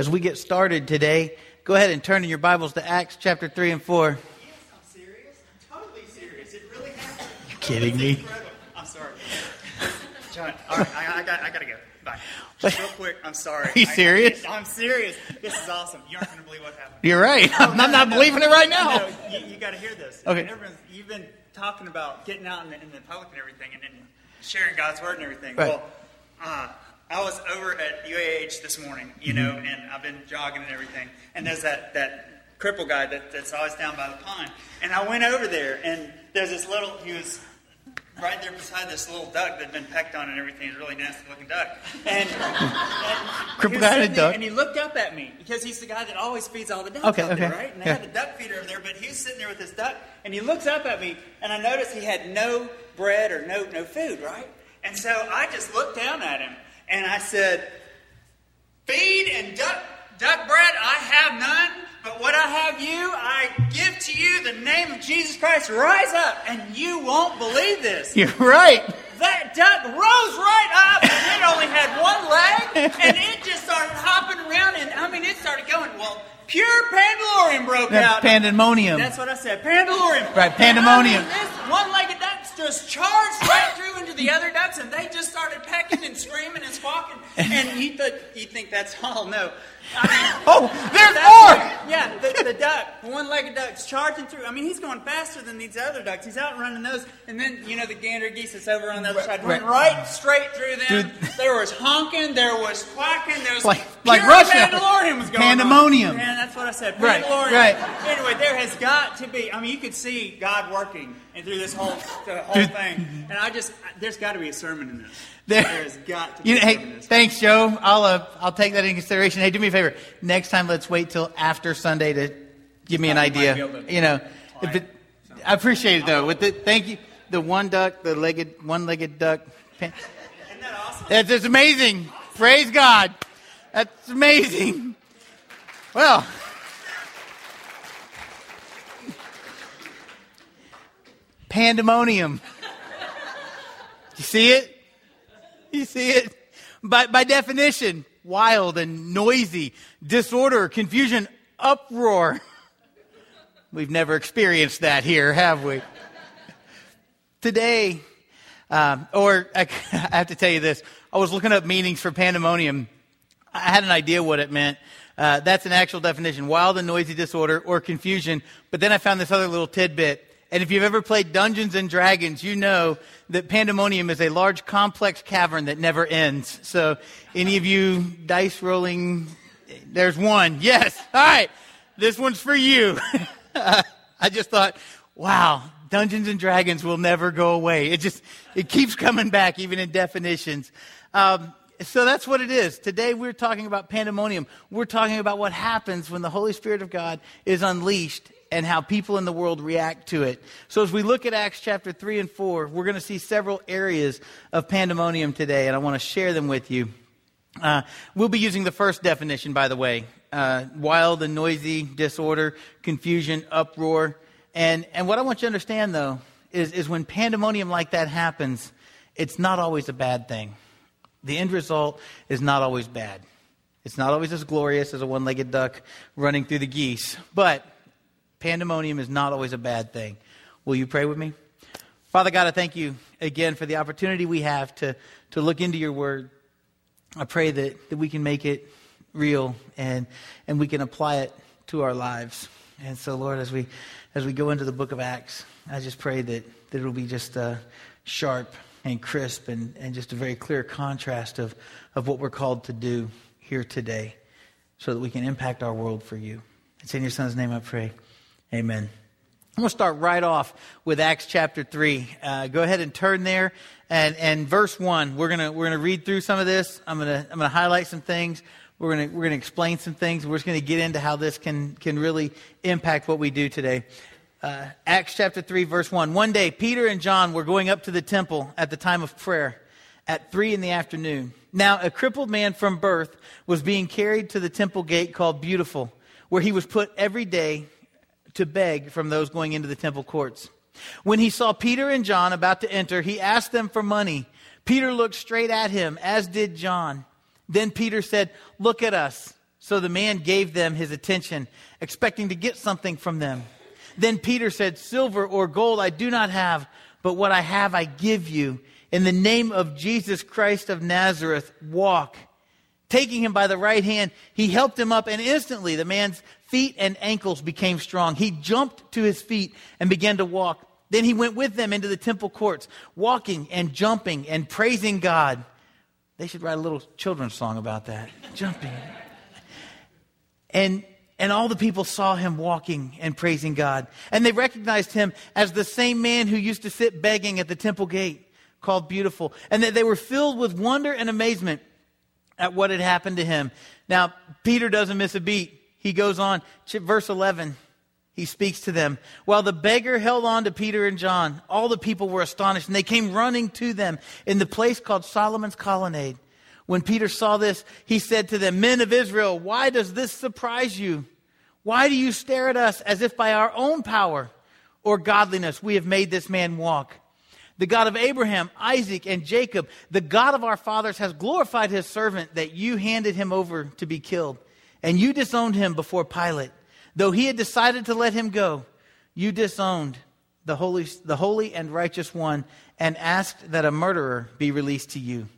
as we get started today, go ahead and turn in your Bibles to Acts chapter 3 and 4. Yes, I'm serious. I'm totally serious. It really happened. You kidding me? Incredible. I'm sorry. John, all right, I, I, got, I gotta go. Bye. Just real quick, I'm sorry. Are you I- serious? I, am serious. This is awesome. You aren't gonna believe what happened. You're right. I'm No, not no, believing it right now. No, you, you got to hear this. Okay. Everyone's, you've been talking about getting out in the, in the public and everything, and, and sharing God's word and everything. Right. Well, uh, I was over at UAH this morning, you know, Mm-hmm. and I've been jogging and everything. And there's that that cripple guy that, that's always down by the pond. And I went over there, and there's this little. He was right there beside this little duck that'd been pecked on and everything. He's a really nasty looking duck. And, and Cripple he guy and duck. And he looked up at me because he's the guy that always feeds all the ducks Okay, out there, right? And they yeah. had the duck feeder over there, but he was sitting there with his duck, and he looks up at me, and I noticed he had no bread or no no food, right? And so I just looked down at him, and I said, "Feed and duck duck bread, I have none." But what I have you, I give to you the name of Jesus Christ. Rise up, and you won't believe this. You're right. That duck rose right up, and it only had one leg, and it just started hopping around, and I mean, it started going. Well, pure pandalorian broke That's out. pandemonium. That's what I said, pandalorian. Right, pandemonium. I mean, this one-legged just charged right through into the other ducks, and they just started pecking and screaming and squawking. And you thought you think that's all? No. I mean, Oh, there's more! yeah, the, duck, the duck, one-legged duck's charging through. I mean, he's going faster than these other ducks. He's outrunning those, and then you know the gander geese that's over on the other side went right. right straight through them. Dude. There was honking, there was quacking, there was Like- like Russia. Pandalorian was going Pandemonium. on. Man, that's what I said. Right, right. Anyway, there has got to be. I mean, you could see God working and through this whole the whole Dude. thing, and I just there's got to be a sermon in this. There- There's got to be You a sermon in hey, this. thanks, Joe. I'll uh, I'll take that into consideration. Hey, do me a favor. Next time, let's wait till after Sunday to give me an idea. You know, if it, I appreciate it though. With the thank you, the one duck, the legged one-legged duck. Isn't that awesome? That's just amazing. Praise God. That's amazing. Well, pandemonium. You see it? You see it? By, by definition, wild and noisy, disorder, confusion, uproar. We've never experienced that here, have we? Today, um, or I, I have to tell you this. I was looking up meanings for pandemonium. I had an idea what it meant. Uh, that's an actual definition wild and noisy disorder or confusion. But then I found this other little tidbit. And if you've ever played Dungeons and Dragons, you know that pandemonium is a large, complex cavern that never ends. So, any of you dice rolling, there's one. Yes. All right. This one's for you. I just thought, wow, Dungeons and Dragons will never go away. It just, it keeps coming back, even in definitions. Um, so that's what it is. Today we're talking about pandemonium. We're talking about what happens when the Holy Spirit of God is unleashed and how people in the world react to it. So as we look at Acts chapter 3 and 4, we're going to see several areas of pandemonium today, and I want to share them with you. Uh, we'll be using the first definition, by the way uh, wild and noisy, disorder, confusion, uproar. And, and what I want you to understand, though, is, is when pandemonium like that happens, it's not always a bad thing. The end result is not always bad. It's not always as glorious as a one legged duck running through the geese, but pandemonium is not always a bad thing. Will you pray with me? Father God, I thank you again for the opportunity we have to, to look into your word. I pray that, that we can make it real and, and we can apply it to our lives. And so, Lord, as we, as we go into the book of Acts, I just pray that, that it'll be just uh, sharp and crisp and, and just a very clear contrast of, of what we're called to do here today so that we can impact our world for you. It's in your son's name I pray. Amen. I'm going to start right off with Acts chapter 3. Uh, go ahead and turn there. And, and verse 1, we're going we're to read through some of this. I'm going to, I'm to highlight some things. We're going we're to explain some things. We're just going to get into how this can, can really impact what we do today. Uh, Acts chapter 3, verse 1. One day, Peter and John were going up to the temple at the time of prayer at 3 in the afternoon. Now, a crippled man from birth was being carried to the temple gate called Beautiful, where he was put every day to beg from those going into the temple courts. When he saw Peter and John about to enter, he asked them for money. Peter looked straight at him, as did John. Then Peter said, Look at us. So the man gave them his attention, expecting to get something from them. Then Peter said, Silver or gold I do not have, but what I have I give you. In the name of Jesus Christ of Nazareth, walk. Taking him by the right hand, he helped him up, and instantly the man's feet and ankles became strong. He jumped to his feet and began to walk. Then he went with them into the temple courts, walking and jumping and praising God. They should write a little children's song about that. Jumping. And, and all the people saw him walking and praising God. And they recognized him as the same man who used to sit begging at the temple gate called Beautiful. And that they were filled with wonder and amazement at what had happened to him. Now, Peter doesn't miss a beat. He goes on, verse 11. He speaks to them. While the beggar held on to Peter and John, all the people were astonished, and they came running to them in the place called Solomon's Colonnade. When Peter saw this, he said to them, Men of Israel, why does this surprise you? Why do you stare at us as if by our own power or godliness we have made this man walk? The God of Abraham, Isaac, and Jacob, the God of our fathers, has glorified his servant that you handed him over to be killed, and you disowned him before Pilate. Though he had decided to let him go, you disowned the holy, the holy and righteous one and asked that a murderer be released to you.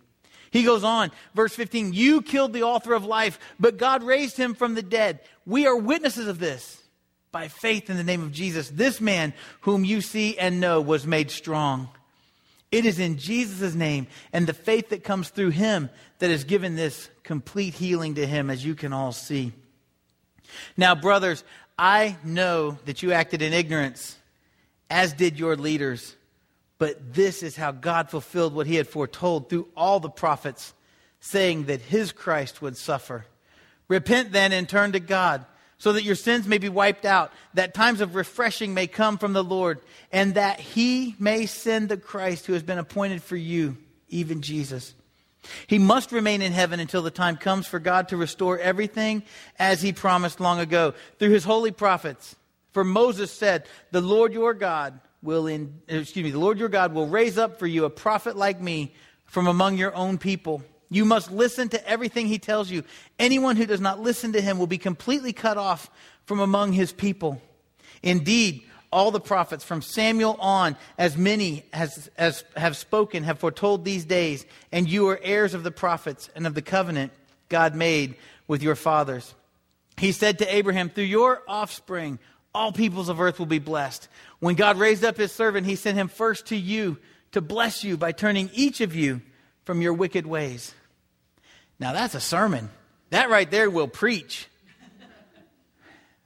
He goes on, verse 15, you killed the author of life, but God raised him from the dead. We are witnesses of this. By faith in the name of Jesus, this man whom you see and know was made strong. It is in Jesus' name and the faith that comes through him that has given this complete healing to him, as you can all see. Now, brothers, I know that you acted in ignorance, as did your leaders. But this is how God fulfilled what he had foretold through all the prophets, saying that his Christ would suffer. Repent then and turn to God, so that your sins may be wiped out, that times of refreshing may come from the Lord, and that he may send the Christ who has been appointed for you, even Jesus. He must remain in heaven until the time comes for God to restore everything as he promised long ago through his holy prophets. For Moses said, The Lord your God will in, excuse me, the Lord your God will raise up for you a prophet like me from among your own people. You must listen to everything he tells you. Anyone who does not listen to him will be completely cut off from among his people. Indeed, all the prophets from Samuel on, as many as, as have spoken, have foretold these days, and you are heirs of the prophets and of the covenant God made with your fathers. He said to Abraham, Through your offspring, all peoples of earth will be blessed. When God raised up his servant, he sent him first to you to bless you by turning each of you from your wicked ways. Now that's a sermon. That right there will preach.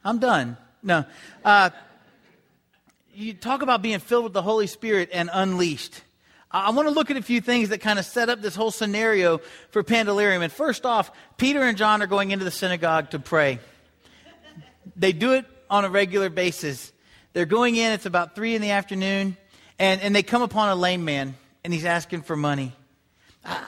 I'm done. No. Uh, you talk about being filled with the Holy Spirit and unleashed. I want to look at a few things that kind of set up this whole scenario for Pandalarium. And first off, Peter and John are going into the synagogue to pray. They do it on a regular basis. They're going in, it's about three in the afternoon, and, and they come upon a lame man, and he's asking for money. I,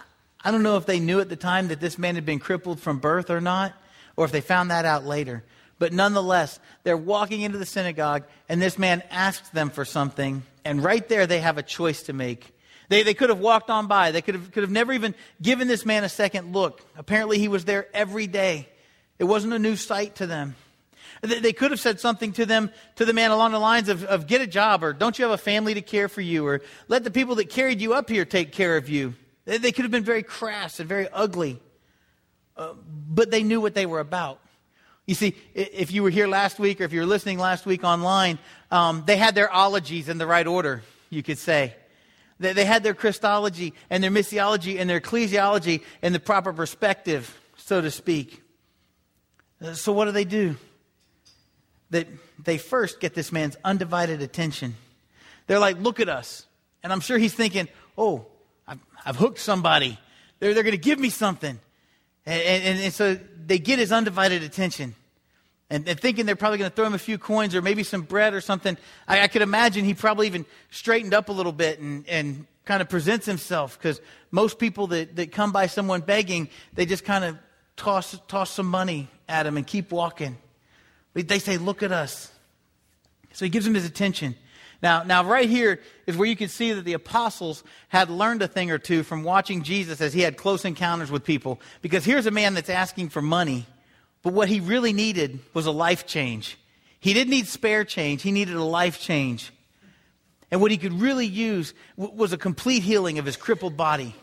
I don't know if they knew at the time that this man had been crippled from birth or not, or if they found that out later. But nonetheless, they're walking into the synagogue, and this man asks them for something, and right there they have a choice to make. They, they could have walked on by. They could have, could have never even given this man a second look. Apparently, he was there every day. It wasn't a new sight to them. They could have said something to them, to the man along the lines of, of get a job or don't you have a family to care for you or let the people that carried you up here take care of you. They could have been very crass and very ugly, uh, but they knew what they were about. You see, if you were here last week or if you were listening last week online, um, they had their ologies in the right order, you could say. They, they had their Christology and their missiology and their ecclesiology in the proper perspective, so to speak. Uh, so, what do they do? that they first get this man's undivided attention. They're like, look at us. And I'm sure he's thinking, oh, I've, I've hooked somebody. They're, they're going to give me something. And, and, and, so they get his undivided attention. And, and thinking they're probably going to throw him a few coins or maybe some bread or something. I, I could imagine he probably even straightened up a little bit and, and kind of presents himself because most people that, that come by someone begging, they just kind of toss, toss some money at him and keep walking. But They say, Look at us. So he gives them his attention. Now, now, right here is where you can see that the apostles had learned a thing or two from watching Jesus as he had close encounters with people. Because here's a man that's asking for money But what he really needed was a life change. He didn't need spare change, he needed a life change. And what he could really use was a complete healing of his crippled body.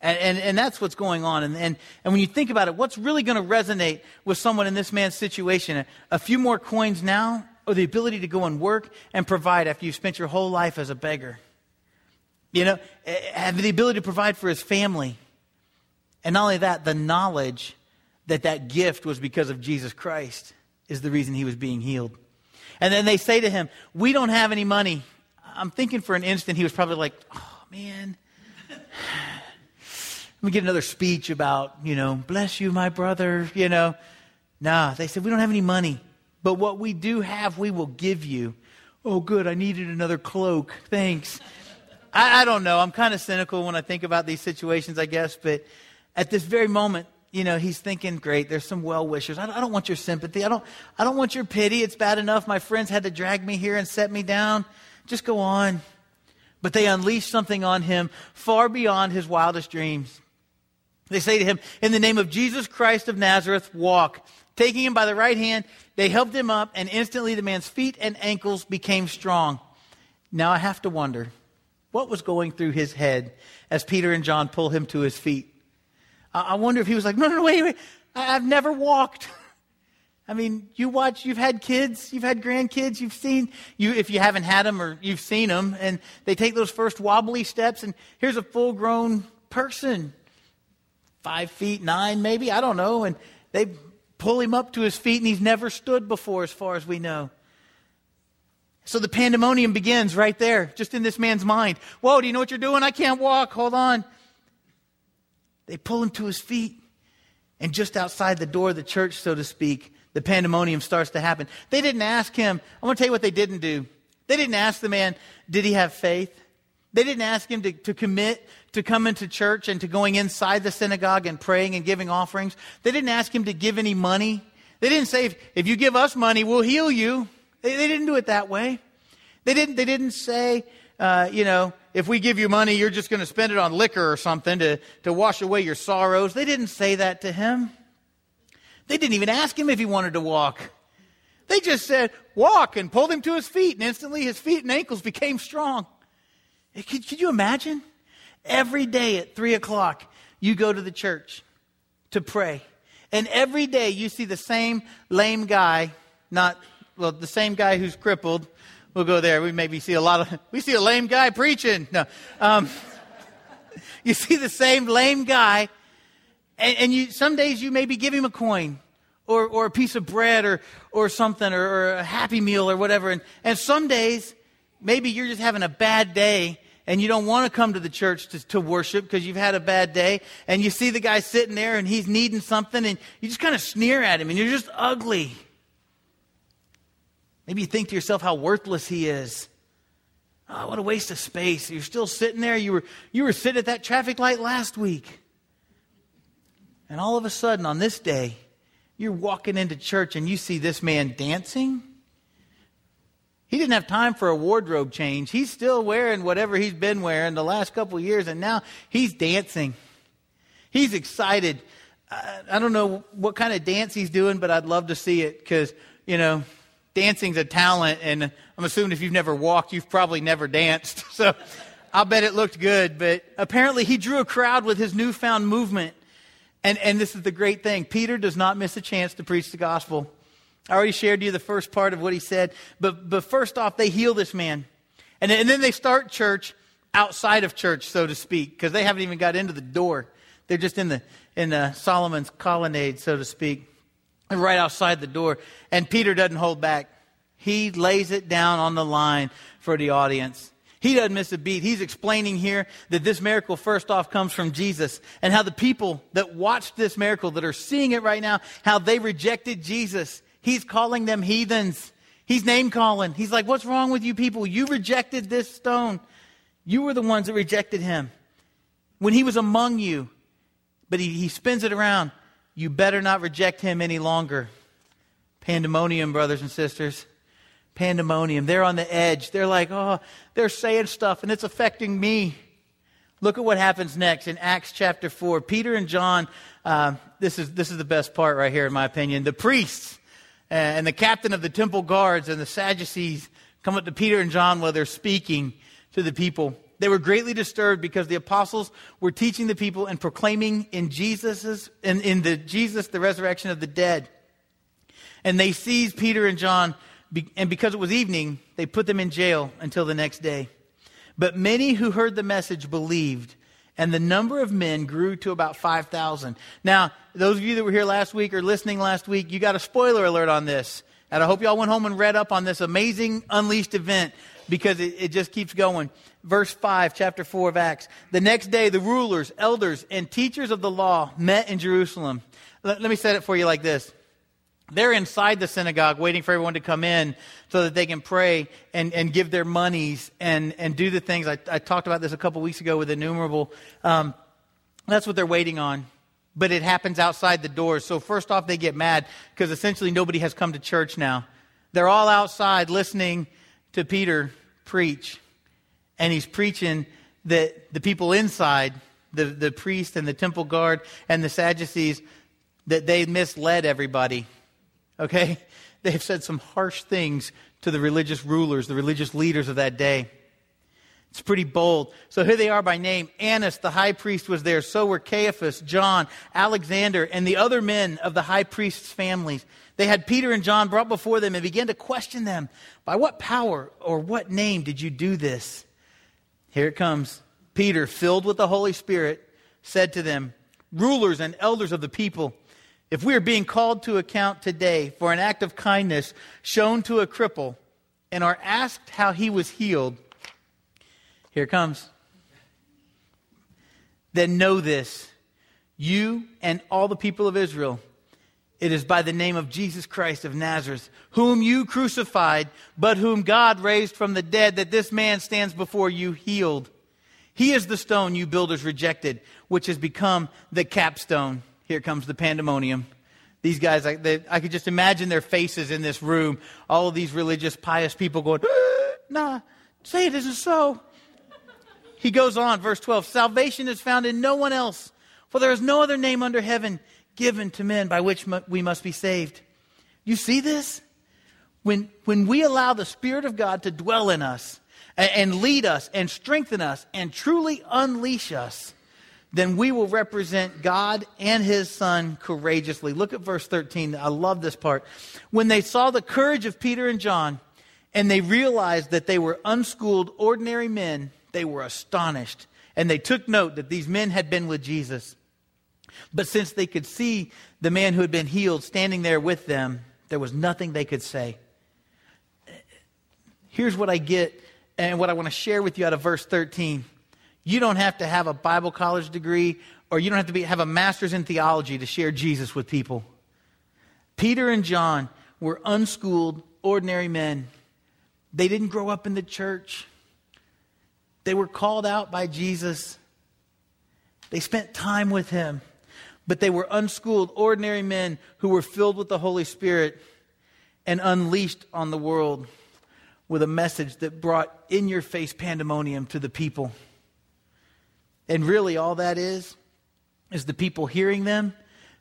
And, and, and that's what's going on. And, and, and when you think about it, what's really going to resonate with someone in this man's situation? A, a few more coins now, or the ability to go and work and provide after you've spent your whole life as a beggar? You know, eh, have the ability to provide for his family. And not only that, the knowledge that that gift was because of Jesus Christ is the reason he was being healed. And then they say to him, We don't have any money. I'm thinking for an instant he was probably like, Oh, man. Let me get another speech about, you know, bless you, my brother, you know. Nah, they said, We don't have any money, but what we do have, we will give you. Oh, good, I needed another cloak. Thanks. I, I don't know. I'm kind of cynical when I think about these situations, I guess, but at this very moment, you know, he's thinking, great, there's some well wishers. I, I don't want your sympathy. I don't, I don't want your pity. It's bad enough my friends had to drag me here and set me down. Just go on. But they unleash something on him far beyond his wildest dreams. They say to him, In the name of Jesus Christ of Nazareth, walk. Taking him by the right hand, they helped him up, and instantly the man's feet and ankles became strong. Now I have to wonder what was going through his head as Peter and John pull him to his feet. I wonder if he was like, No, no, no, wait, wait. I've never walked. I mean, you watch, you've had kids, you've had grandkids, you've seen, you, if you haven't had them or you've seen them, and they take those first wobbly steps, and here's a full grown person five feet nine, maybe, I don't know. And they pull him up to his feet, and he's never stood before, as far as we know. So the pandemonium begins right there, just in this man's mind. Whoa, do you know what you're doing? I can't walk. Hold on. They pull him to his feet. And just outside the door of the church, so to speak, the pandemonium starts to happen. They didn't ask him. I want to tell you what they didn't do. They didn't ask the man, did he have faith? They didn't ask him to, to commit to coming to church and to going inside the synagogue and praying and giving offerings. They didn't ask him to give any money. They didn't say, if, if you give us money, we'll heal you. They, they didn't do it that way. They didn't, they didn't say, uh, you know, if we give you money, you're just going to spend it on liquor or something to, to wash away your sorrows. They didn't say that to him. They didn't even ask him if he wanted to walk. They just said, walk, and pulled him to his feet, and instantly his feet and ankles became strong. Could, could you imagine? Every day at 3 o'clock, you go to the church to pray. And every day you see the same lame guy, not, well, the same guy who's crippled. We'll go there. We maybe see a lot of, we see a lame guy preaching. No. Um, you see the same lame guy, and, and, you, some days you maybe give him a coin or, or a piece of bread or, or something or, or a happy meal or whatever. And, and some days, maybe you're just having a bad day and you don't want to come to the church to, to worship because you've had a bad day, and you see the guy sitting there and he's needing something, and you just kind of sneer at him, and you're just ugly. Maybe you think to yourself how worthless he is. Oh, what a waste of space. You're still sitting there. You were, you were sitting at that traffic light last week. And all of a sudden, on this day, you're walking into church and you see this man dancing he didn't have time for a wardrobe change. He's still wearing whatever he's been wearing the last couple of years, and now he's dancing. He's excited. I don't know what kind of dance he's doing, but I'd love to see it because, you know, dancing's a talent, and I'm assuming if you've never walked, you've probably never danced. So I'll bet it looked good. But apparently, he drew a crowd with his newfound movement. And, and this is the great thing Peter does not miss a chance to preach the gospel. I already shared you the first part of what he said. But, but first off, they heal this man. And, and then they start church outside of church, so to speak, because they haven't even got into the door. They're just in the in the Solomon's colonnade, so to speak, right outside the door. And Peter doesn't hold back. He lays it down on the line for the audience. He doesn't miss a beat. He's explaining here that this miracle, first off, comes from Jesus and how the people that watched this miracle, that are seeing it right now, how they rejected Jesus He's calling them heathens. He's name calling. He's like, What's wrong with you people? You rejected this stone. You were the ones that rejected him when he was among you. But he, he spins it around. You better not reject him any longer. Pandemonium, brothers and sisters. Pandemonium. They're on the edge. They're like, Oh, they're saying stuff and it's affecting me. Look at what happens next in Acts chapter 4. Peter and John, uh, this, is, this is the best part right here, in my opinion. The priests Uh, and the captain of the temple guards and the Sadducees come up to Peter and John while they're speaking to the people. They were greatly disturbed because the apostles were teaching the people and proclaiming in Jesus's in, in the Jesus the resurrection of the dead. And they seized Peter and John, and because it was evening, they put them in jail until the next day. But many who heard the message believed, and the number of men grew to about 5,000. Now, those of you that were here last week or listening last week, you got a spoiler alert on this. And I hope y'all went home and read up on this amazing Unleashed event because it, it just keeps going. Verse 5, chapter 4 of Acts. The next day, the rulers, elders, and teachers of the law met in Jerusalem. Let, let me set it for you like this. They're inside the synagogue waiting for everyone to come in so that they can pray and, and give their monies and, and do the things. I, I talked about this a couple weeks ago with Innumerable. Um, that's what they're waiting on. But it happens outside the doors. So, first off, they get mad because essentially nobody has come to church now. They're all outside listening to Peter preach. And he's preaching that the people inside, the, the priest and the temple guard and the Sadducees, that they misled everybody okay? They've said some harsh things to the religious rulers, the religious leaders of that day. It's pretty bold. So here they are by name. Annas, the high priest, was there. So were Caiaphas, John, Alexander, and the other men of the high priest's families. They had Peter and John brought before them and began to question them. By what power or what name did you do this? Here it comes. Peter, filled with the Holy Spirit, said to them, Rulers and elders of the people, if we are being called to account today for an act of kindness shown to a cripple and are asked how he was healed, here comes. Then know this you and all the people of Israel. It is by the name of Jesus Christ of Nazareth, whom you crucified, but whom God raised from the dead, that this man stands before you healed. He is the stone you builders rejected, which has become the capstone. Here comes the pandemonium. These guys, I, they, I could just imagine their faces in this room. All of these religious, pious people going, nah, say it isn't so. He goes on, verse 12 Salvation is found in no one else, for there is no other name under heaven given to men by which we must be saved. You see this? When, when we allow the Spirit of God to dwell in us and, and lead us and strengthen us and truly unleash us, then we will represent God and his son courageously. Look at verse 13. I love this part. When they saw the courage of Peter and John and they realized that they were unschooled, ordinary men, they were astonished. And they took note that these men had been with Jesus. But since they could see the man who had been healed standing there with them, there was nothing they could say. Here's what I get and what I want to share with you out of verse 13. You don't have to have a Bible college degree or you don't have to be, have a master's in theology to share Jesus with people. Peter and John were unschooled, ordinary men. They didn't grow up in the church. They were called out by Jesus. They spent time with him. But they were unschooled, ordinary men who were filled with the Holy Spirit and unleashed on the world with a message that brought in your face pandemonium to the people. And really, all that is, is the people hearing them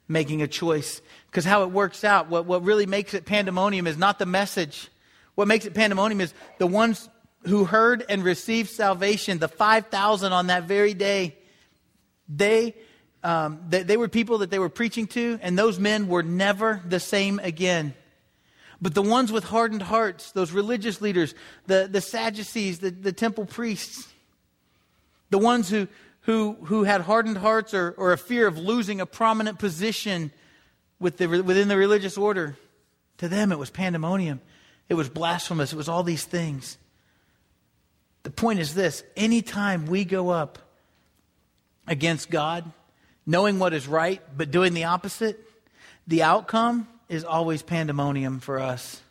making a choice. Because how it works out, what, what really makes it pandemonium is not the message. What makes it pandemonium is the ones who heard and received salvation, the 5,000 on that very day, they, um, they, they were people that they were preaching to, and those men were never the same again. But the ones with hardened hearts, those religious leaders, the, the Sadducees, the, the temple priests, the ones who, who, who had hardened hearts or, or a fear of losing a prominent position with the, within the religious order, to them it was pandemonium. It was blasphemous. It was all these things. The point is this anytime we go up against God, knowing what is right, but doing the opposite, the outcome is always pandemonium for us.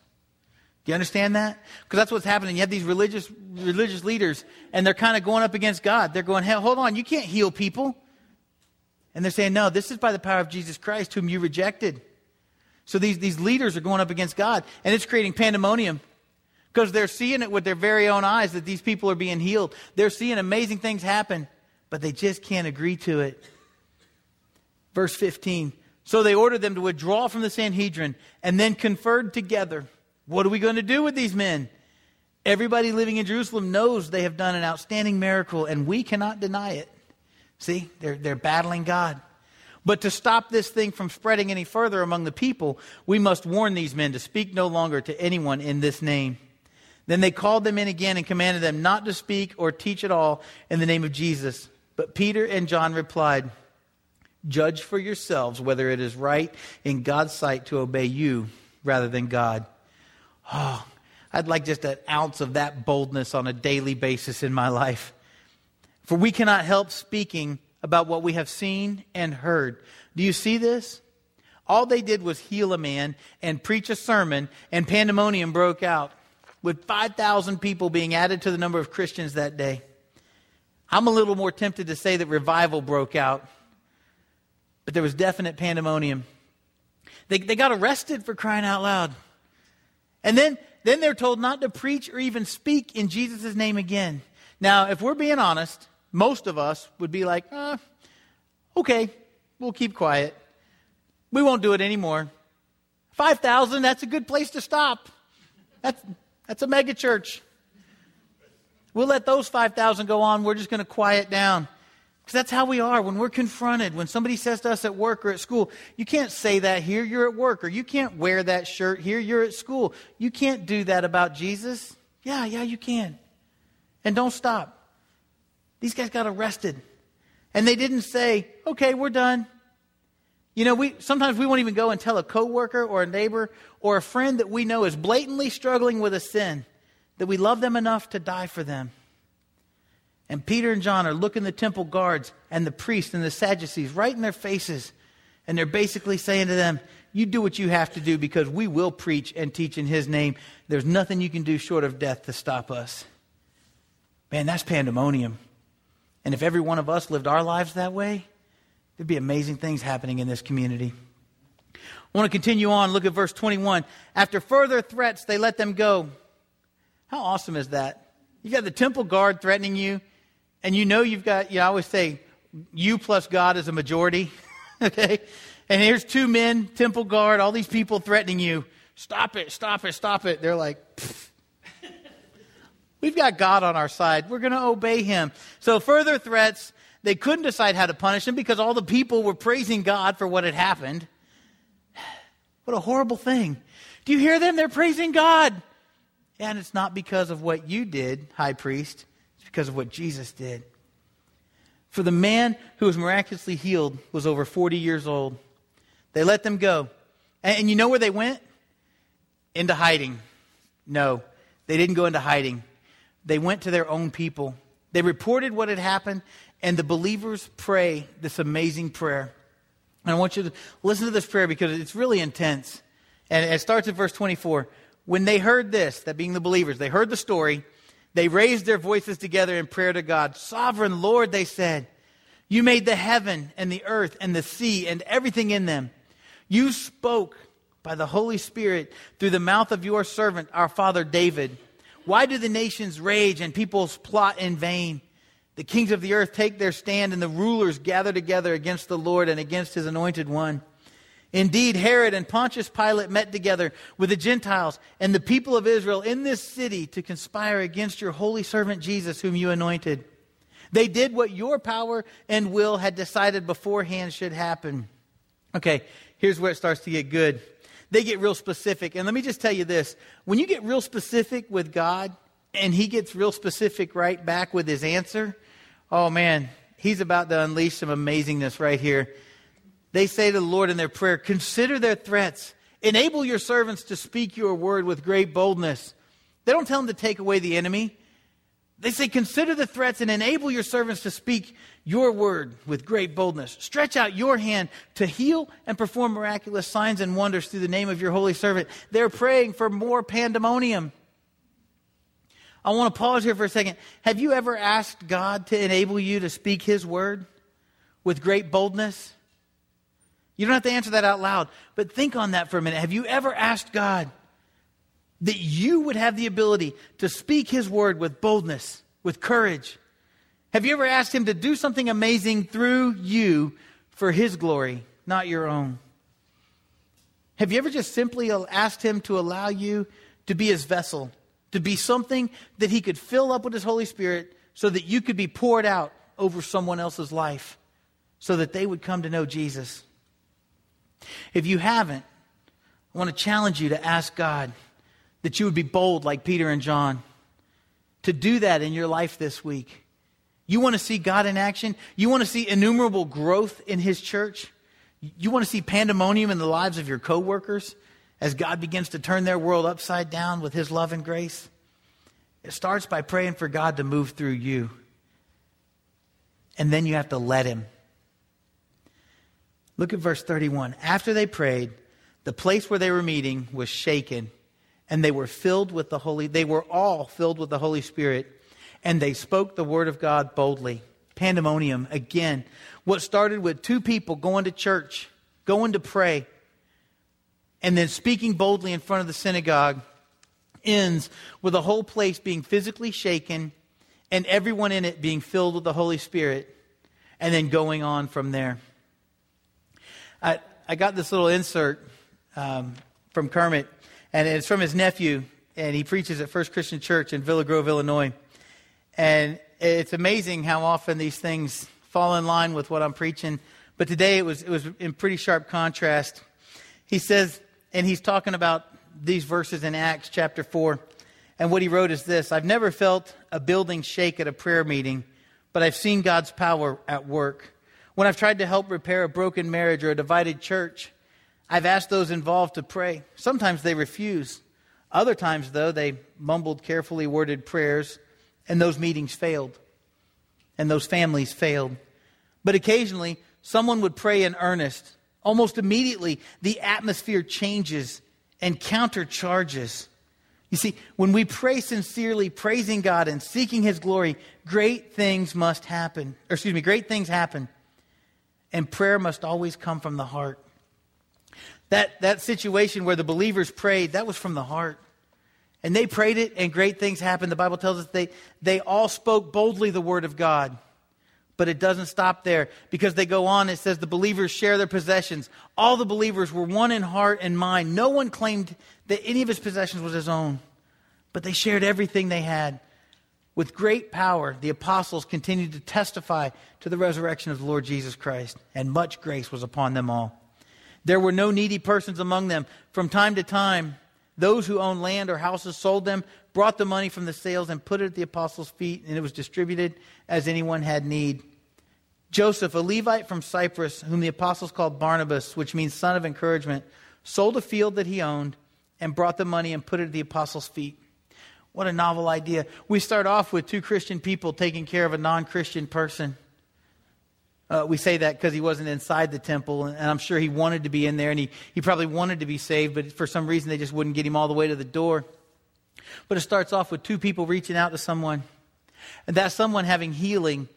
You understand that? Because that's what's happening. You have these religious religious leaders, and they're kind of going up against God. They're going, "Hey, hold on, you can't heal people." And they're saying, "No, this is by the power of Jesus Christ, whom you rejected." So these, these leaders are going up against God, and it's creating pandemonium because they're seeing it with their very own eyes that these people are being healed. They're seeing amazing things happen, but they just can't agree to it. Verse 15 So they ordered them to withdraw from the Sanhedrin and then conferred together. What are we going to do with these men? Everybody living in Jerusalem knows they have done an outstanding miracle, and we cannot deny it. See, they're, they're battling God. But to stop this thing from spreading any further among the people, we must warn these men to speak no longer to anyone in this name. Then they called them in again and commanded them not to speak or teach at all in the name of Jesus. But Peter and John replied, Judge for yourselves whether it is right in God's sight to obey you rather than God. Oh, I'd like just an ounce of that boldness on a daily basis in my life. For we cannot help speaking about what we have seen and heard. Do you see this? All they did was heal a man and preach a sermon, and pandemonium broke out with 5,000 people being added to the number of Christians that day. I'm a little more tempted to say that revival broke out, but there was definite pandemonium. They, they got arrested for crying out loud. And then, then they're told not to preach or even speak in Jesus' name again. Now, if we're being honest, most of us would be like, uh, okay, we'll keep quiet. We won't do it anymore. 5,000, that's a good place to stop. That's, that's a mega church. We'll let those 5,000 go on. We're just going to quiet down. Because that's how we are when we're confronted. When somebody says to us at work or at school, you can't say that here, you're at work, or you can't wear that shirt here, you're at school. You can't do that about Jesus. Yeah, yeah, you can. And don't stop. These guys got arrested. And they didn't say, okay, we're done. You know, we sometimes we won't even go and tell a coworker or a neighbor or a friend that we know is blatantly struggling with a sin that we love them enough to die for them. And Peter and John are looking the temple guards and the priests and the Sadducees right in their faces. And they're basically saying to them, You do what you have to do because we will preach and teach in his name. There's nothing you can do short of death to stop us. Man, that's pandemonium. And if every one of us lived our lives that way, There'd be amazing things happening in this community. I want to continue on. Look at verse 21. After further threats, they let them go. How awesome is that? You got the temple guard threatening you, and you know you've got, you know, I always say, you plus God is a majority. okay? And here's two men, temple guard, all these people threatening you. Stop it, stop it, stop it. They're like, we've got God on our side. We're going to obey him. So further threats, they couldn't decide how to punish him because all the people were praising God for what had happened. What a horrible thing. Do you hear them? They're praising God. And it's not because of what you did, high priest, because of what Jesus did. For the man who was miraculously healed was over 40 years old. They let them go. And you know where they went? Into hiding. No, they didn't go into hiding. They went to their own people. They reported what had happened, and the believers pray this amazing prayer. And I want you to listen to this prayer because it's really intense. And it starts at verse 24. When they heard this, that being the believers, they heard the story, they raised their voices together in prayer to God. Sovereign Lord, they said, you made the heaven and the earth and the sea and everything in them. You spoke by the Holy Spirit through the mouth of your servant, our father David. Why do the nations rage and peoples plot in vain? The kings of the earth take their stand, and the rulers gather together against the Lord and against his anointed one. Indeed, Herod and Pontius Pilate met together with the Gentiles and the people of Israel in this city to conspire against your holy servant Jesus, whom you anointed. They did what your power and will had decided beforehand should happen. Okay, here's where it starts to get good. They get real specific. And let me just tell you this when you get real specific with God, and He gets real specific right back with His answer, Oh man, he's about to unleash some amazingness right here. They say to the Lord in their prayer, Consider their threats. Enable your servants to speak your word with great boldness. They don't tell them to take away the enemy. They say, Consider the threats and enable your servants to speak your word with great boldness. Stretch out your hand to heal and perform miraculous signs and wonders through the name of your holy servant. They're praying for more pandemonium. I want to pause here for a second. Have you ever asked God to enable you to speak His word with great boldness? You don't have to answer that out loud, but think on that for a minute. Have you ever asked God that you would have the ability to speak His word with boldness, with courage? Have you ever asked Him to do something amazing through you for His glory, not your own? Have you ever just simply asked Him to allow you to be His vessel, to be something that He could fill up with His Holy Spirit so that you could be poured out over someone else's life, so that they would come to know Jesus? If you haven't, I want to challenge you to ask God that you would be bold like Peter and John, to do that in your life this week. You want to see God in action? You want to see innumerable growth in His church? You want to see pandemonium in the lives of your coworkers as God begins to turn their world upside down with His love and grace? It starts by praying for God to move through you. And then you have to let Him. Look at verse 31. After they prayed, the place where they were meeting was shaken, and they were filled with the Holy, they were all filled with the Holy Spirit, and they spoke the word of God boldly. Pandemonium, again. What started with two people going to church, going to pray, and then speaking boldly in front of the synagogue ends with the whole place being physically shaken and everyone in it being filled with the Holy Spirit, and then going on from there. I, I got this little insert um, from Kermit, and it's from his nephew, and he preaches at First Christian Church in Villa Grove, Illinois. And it's amazing how often these things fall in line with what I'm preaching. But today it was, it was in pretty sharp contrast. He says, and he's talking about these verses in Acts chapter 4. And what he wrote is this I've never felt a building shake at a prayer meeting, but I've seen God's power at work. When I've tried to help repair a broken marriage or a divided church, I've asked those involved to pray. Sometimes they refuse. Other times, though, they mumbled carefully worded prayers, and those meetings failed, and those families failed. But occasionally, someone would pray in earnest. Almost immediately, the atmosphere changes and countercharges. You see, when we pray sincerely, praising God and seeking His glory, great things must happen. Or excuse me, great things happen. And prayer must always come from the heart. That, that situation where the believers prayed, that was from the heart. And they prayed it, and great things happened. The Bible tells us they, they all spoke boldly the word of God. But it doesn't stop there because they go on. It says the believers share their possessions. All the believers were one in heart and mind. No one claimed that any of his possessions was his own, but they shared everything they had. With great power, the apostles continued to testify to the resurrection of the Lord Jesus Christ, and much grace was upon them all. There were no needy persons among them. From time to time, those who owned land or houses sold them, brought the money from the sales, and put it at the apostles' feet, and it was distributed as anyone had need. Joseph, a Levite from Cyprus, whom the apostles called Barnabas, which means son of encouragement, sold a field that he owned and brought the money and put it at the apostles' feet. What a novel idea. We start off with two Christian people taking care of a non Christian person. Uh, we say that because he wasn't inside the temple, and I'm sure he wanted to be in there, and he, he probably wanted to be saved, but for some reason they just wouldn't get him all the way to the door. But it starts off with two people reaching out to someone, and that someone having healing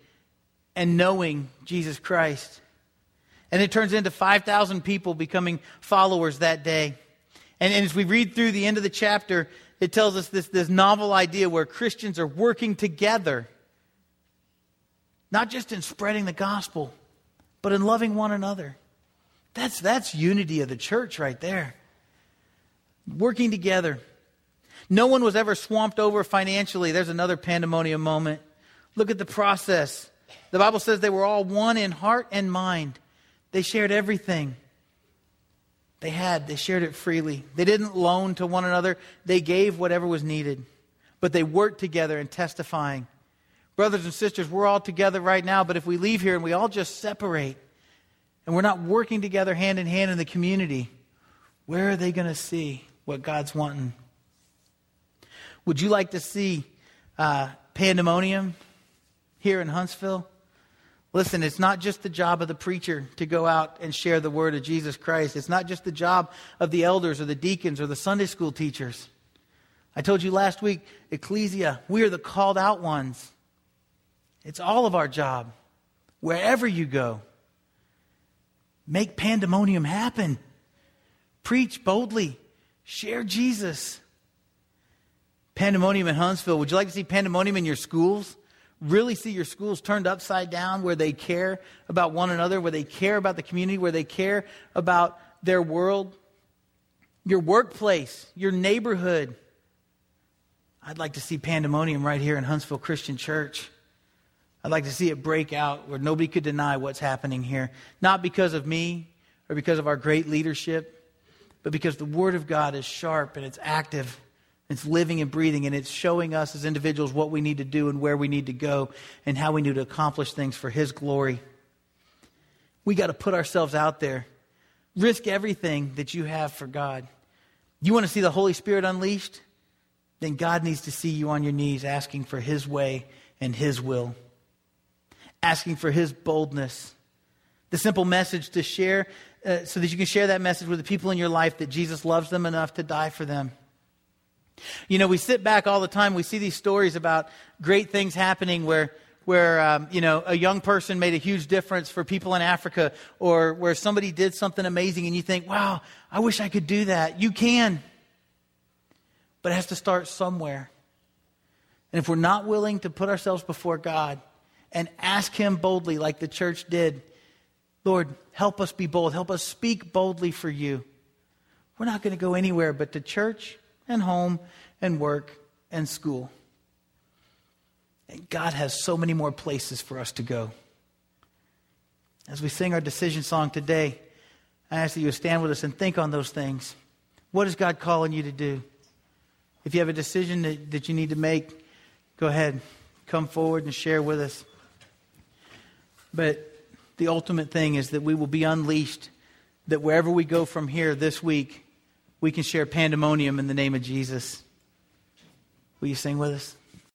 and knowing Jesus Christ. And it turns into 5,000 people becoming followers that day. And, and as we read through the end of the chapter, it tells us this, this novel idea where Christians are working together not just in spreading the gospel, but in loving one another. That's, that's unity of the church right there. Working together. No one was ever swamped over financially. There's another pandemonium moment. Look at the process. The Bible says they were all one in heart and mind. They shared everything they had. They shared it freely. They didn't loan to one another, they gave whatever was needed. But they worked together in testifying Brothers and sisters, we're all together right now, but if we leave here and we all just separate and we're not working together hand in hand in the community, where are they going to see what God's wanting? Would you like to see uh, pandemonium here in Huntsville? Listen, it's not just the job of the preacher to go out and share the word of Jesus Christ. It's not just the job of the elders or the deacons or the Sunday school teachers. I told you last week, Ecclesia, we are the called out ones. It's all of our job. Wherever you go, make pandemonium happen. Preach boldly. Share Jesus. Pandemonium in Huntsville. Would you like to see pandemonium in your schools? Really see your schools turned upside down where they care about one another, where they care about the community, where they care about their world, your workplace, your neighborhood. I'd like to see pandemonium right here in Huntsville Christian Church. I'd like to see it break out where nobody could deny what's happening here. Not because of me or because of our great leadership, but because the Word of God is sharp and it's active. It's living and breathing, and it's showing us as individuals what we need to do and where we need to go and how we need to accomplish things for His glory. We got to put ourselves out there. Risk everything that you have for God. You want to see the Holy Spirit unleashed? Then God needs to see you on your knees asking for His way and His will asking for his boldness. The simple message to share uh, so that you can share that message with the people in your life that Jesus loves them enough to die for them. You know, we sit back all the time, we see these stories about great things happening where where um, you know a young person made a huge difference for people in Africa, or where somebody did something amazing, and you think, "Wow, I wish I could do that." You can, but it has to start somewhere. And if we're not willing to put ourselves before God and ask Him boldly, like the church did. Lord, help us be bold. Help us speak boldly for you. We're not going to go anywhere but to church and home and work and school. And God has so many more places for us to go. As we sing our decision song today, I ask that you stand with us and think on those things. What is God calling you to do? If you have a decision that, that you need to make, go ahead. Come forward and share with us. But the ultimate thing is that we will be unleashed, that wherever we go from here this week, we can share pandemonium in the name of Jesus. Will you sing with us?